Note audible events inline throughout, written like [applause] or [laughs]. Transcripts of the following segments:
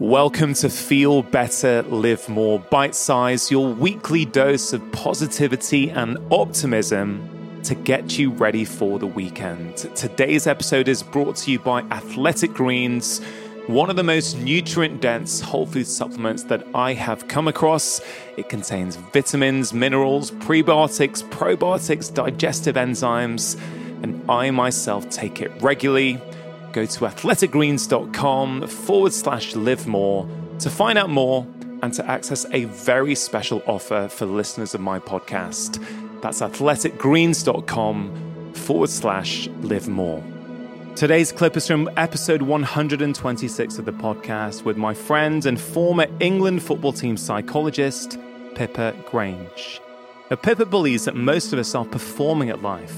Welcome to Feel Better, Live More Bite Size, your weekly dose of positivity and optimism to get you ready for the weekend. Today's episode is brought to you by Athletic Greens, one of the most nutrient dense whole food supplements that I have come across. It contains vitamins, minerals, prebiotics, probiotics, digestive enzymes, and I myself take it regularly go to athleticgreens.com forward slash live more to find out more and to access a very special offer for listeners of my podcast. That's athleticgreens.com forward slash live more. Today's clip is from episode 126 of the podcast with my friend and former England football team psychologist, Pippa Grange. Now, Pippa believes that most of us are performing at life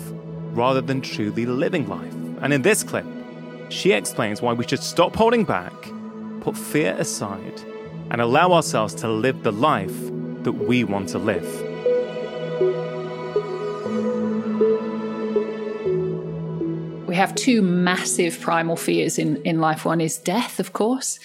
rather than truly living life. And in this clip, she explains why we should stop holding back, put fear aside, and allow ourselves to live the life that we want to live. We have two massive primal fears in, in life. One is death, of course,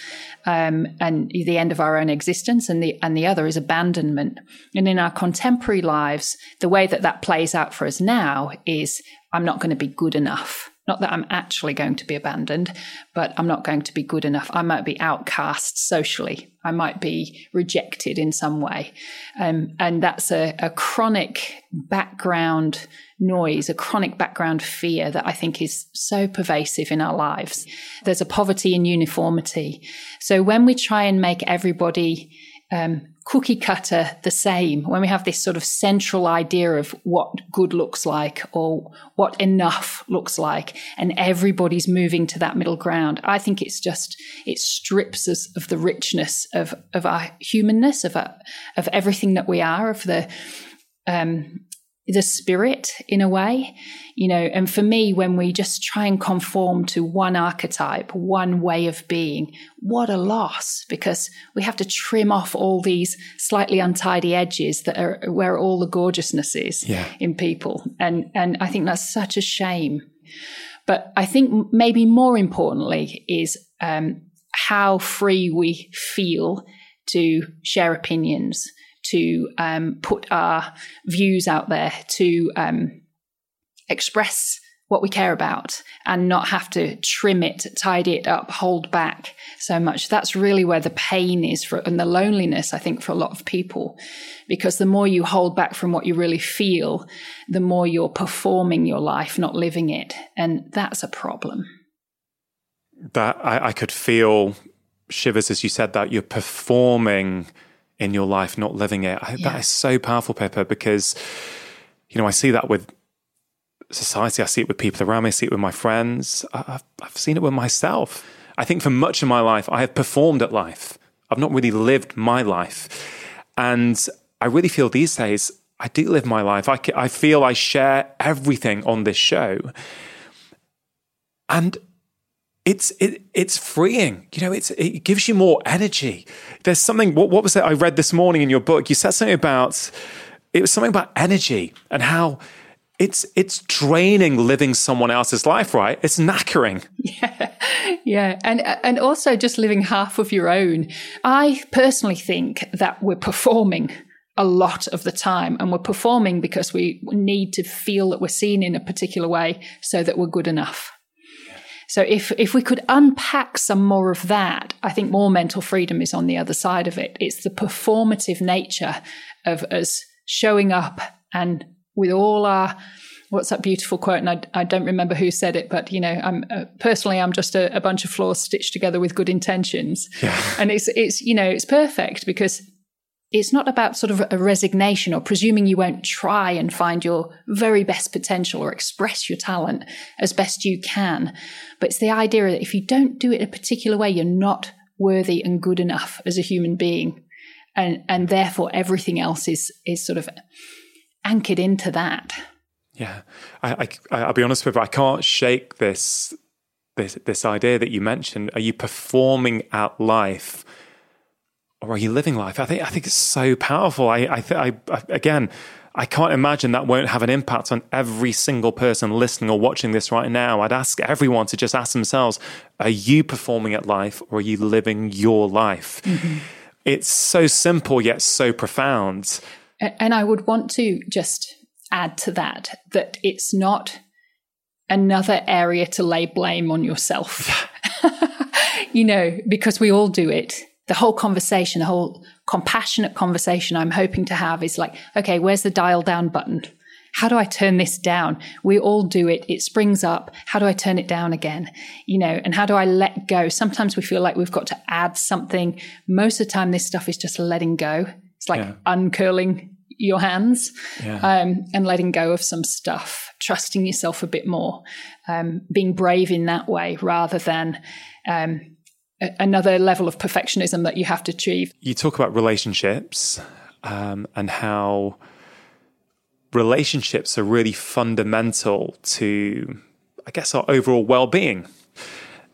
um, and the end of our own existence, and the and the other is abandonment. And in our contemporary lives, the way that that plays out for us now is I'm not going to be good enough. Not that I'm actually going to be abandoned, but I'm not going to be good enough. I might be outcast socially. I might be rejected in some way. Um, and that's a, a chronic background noise, a chronic background fear that I think is so pervasive in our lives. There's a poverty in uniformity. So when we try and make everybody um, cookie cutter the same when we have this sort of central idea of what good looks like or what enough looks like and everybody's moving to that middle ground i think it's just it strips us of the richness of of our humanness of our, of everything that we are of the um the spirit in a way, you know. And for me, when we just try and conform to one archetype, one way of being, what a loss because we have to trim off all these slightly untidy edges that are where all the gorgeousness is yeah. in people. And and I think that's such a shame. But I think maybe more importantly is um, how free we feel to share opinions to um, put our views out there, to um, express what we care about and not have to trim it, tidy it up, hold back so much. That's really where the pain is for, and the loneliness, I think, for a lot of people. Because the more you hold back from what you really feel, the more you're performing your life, not living it. And that's a problem. That I, I could feel shivers as you said that you're performing in your life, not living it. I, yeah. That is so powerful, Pippa, because, you know, I see that with society. I see it with people around me. I see it with my friends. I've, I've seen it with myself. I think for much of my life, I have performed at life. I've not really lived my life. And I really feel these days, I do live my life. I, I feel I share everything on this show. And it's it it's freeing. You know, it's it gives you more energy. There's something. What what was it I read this morning in your book? You said something about it was something about energy and how it's it's draining living someone else's life. Right? It's knackering. Yeah, [laughs] yeah, and and also just living half of your own. I personally think that we're performing a lot of the time and we're performing because we need to feel that we're seen in a particular way so that we're good enough so if if we could unpack some more of that, I think more mental freedom is on the other side of it. It's the performative nature of us showing up and with all our what's that beautiful quote? And I, I don't remember who said it, but you know, I'm uh, personally, I'm just a, a, bunch of flaws stitched together with good intentions. Yeah. And it's, it's, you know, it's perfect because it's not about sort of a resignation or presuming you won't try and find your very best potential or express your talent as best you can. But it's the idea that if you don't do it a particular way, you're not worthy and good enough as a human being. And, and therefore everything else is, is sort of anchored into that. Yeah. I, I, I'll be honest with you, I can't shake this, this, this idea that you mentioned. Are you performing out life? Or are you living life? I think I think it's so powerful. I I, th- I, I again, I can't imagine that won't have an impact on every single person listening or watching this right now. I'd ask everyone to just ask themselves Are you performing at life or are you living your life? Mm-hmm. It's so simple yet so profound. And I would want to just add to that that it's not another area to lay blame on yourself. [laughs] you know, because we all do it. The whole conversation, the whole compassionate conversation I'm hoping to have is like, okay, where's the dial down button? How do I turn this down? We all do it. It springs up. How do I turn it down again? You know, and how do I let go? Sometimes we feel like we've got to add something. Most of the time, this stuff is just letting go. It's like yeah. uncurling your hands yeah. um, and letting go of some stuff, trusting yourself a bit more, um, being brave in that way rather than um, another level of perfectionism that you have to achieve. You talk about relationships um, and how relationships are really fundamental to, I guess, our overall well being.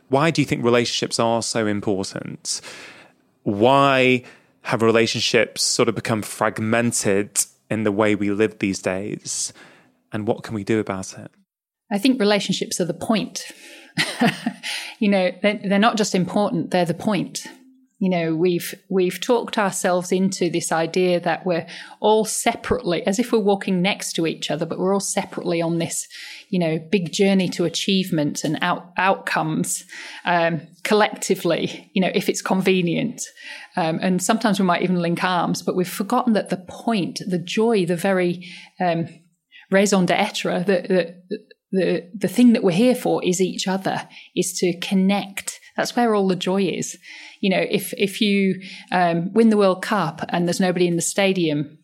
Why do you think relationships are so important? Why have relationships sort of become fragmented in the way we live these days? And what can we do about it? I think relationships are the point. [laughs] you know, they're, they're not just important, they're the point. You know we've we've talked ourselves into this idea that we're all separately as if we're walking next to each other but we're all separately on this you know big journey to achievement and out, outcomes um, collectively you know if it's convenient. Um, and sometimes we might even link arms but we've forgotten that the point the joy the very um, raison d'etre that, the the the thing that we're here for is each other is to connect that's where all the joy is. You know, if if you um, win the World Cup and there's nobody in the stadium,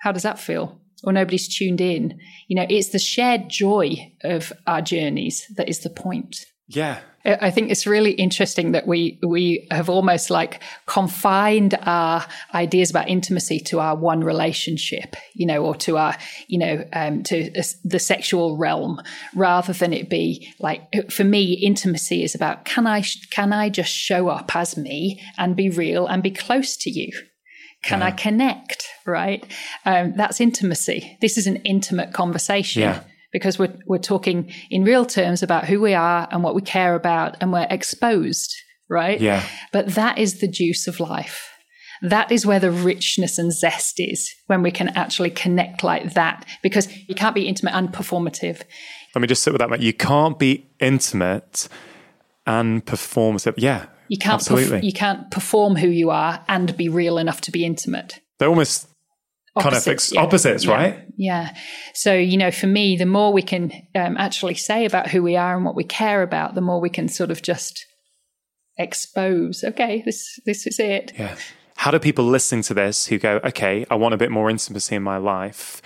how does that feel? Or nobody's tuned in. You know, it's the shared joy of our journeys that is the point. Yeah, I think it's really interesting that we we have almost like confined our ideas about intimacy to our one relationship, you know, or to our, you know, um, to the sexual realm, rather than it be like for me, intimacy is about can I can I just show up as me and be real and be close to you. Can yeah. I connect? Right? Um, that's intimacy. This is an intimate conversation. Yeah because we're, we're talking in real terms about who we are and what we care about and we're exposed, right? Yeah. But that is the juice of life. That is where the richness and zest is when we can actually connect like that because you can't be intimate and performative. Let me just sit with that, mate. You can't be intimate and performative. Yeah. You can't, absolutely. Perf- you can't perform who you are and be real enough to be intimate. They're almost opposites, kind of ex- yeah. opposites, yeah. right? Yeah. So, you know, for me, the more we can um, actually say about who we are and what we care about, the more we can sort of just expose, okay, this this is it. Yeah. How do people listening to this who go, okay, I want a bit more intimacy in my life,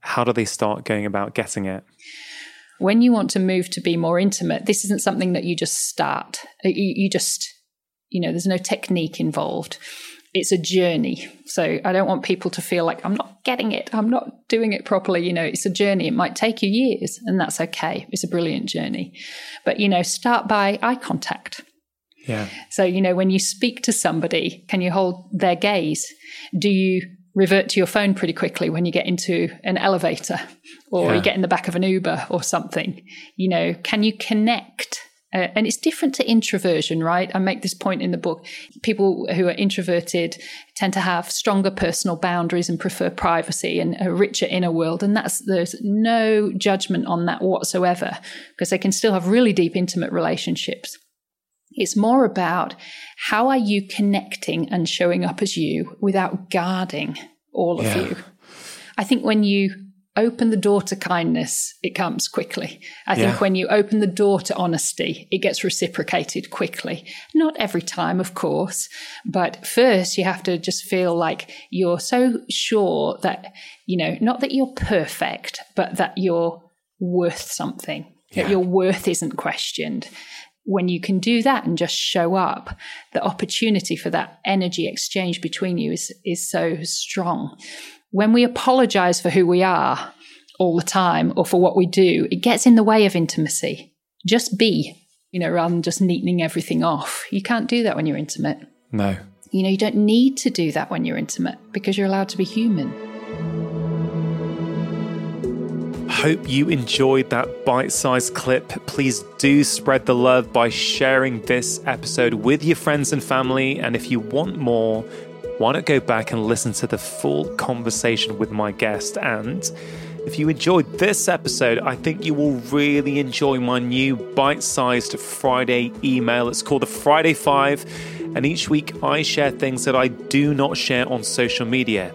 how do they start going about getting it? When you want to move to be more intimate, this isn't something that you just start. You, you just, you know, there's no technique involved it's a journey. So I don't want people to feel like I'm not getting it, I'm not doing it properly. You know, it's a journey. It might take you years, and that's okay. It's a brilliant journey. But, you know, start by eye contact. Yeah. So, you know, when you speak to somebody, can you hold their gaze? Do you revert to your phone pretty quickly when you get into an elevator or yeah. you get in the back of an Uber or something? You know, can you connect? Uh, and it's different to introversion, right? I make this point in the book. People who are introverted tend to have stronger personal boundaries and prefer privacy and a richer inner world. And that's, there's no judgment on that whatsoever because they can still have really deep, intimate relationships. It's more about how are you connecting and showing up as you without guarding all of you. I think when you open the door to kindness, it comes quickly. I think when you open the door to honesty, it gets reciprocated quickly. Not every time, of course, but first you have to just feel like you're so sure that, you know, not that you're perfect, but that you're worth something, yeah. that your worth isn't questioned. When you can do that and just show up, the opportunity for that energy exchange between you is, is so strong when we apologize for who we are all the time or for what we do, it gets in the way of intimacy. Just be, you know, rather than just neatening everything off. You can't do that when you're intimate. No. You know, you don't need to do that when you're intimate because you're allowed to be human. Hope you enjoyed that bite sized clip. Please do spread the love by sharing this episode with your friends and family. And if you want more, why not go back and listen to the full conversation with my guest? And if you enjoyed this episode, I think you will really enjoy my new bite sized Friday email. It's called the Friday Five. And each week I share things that I do not share on social media.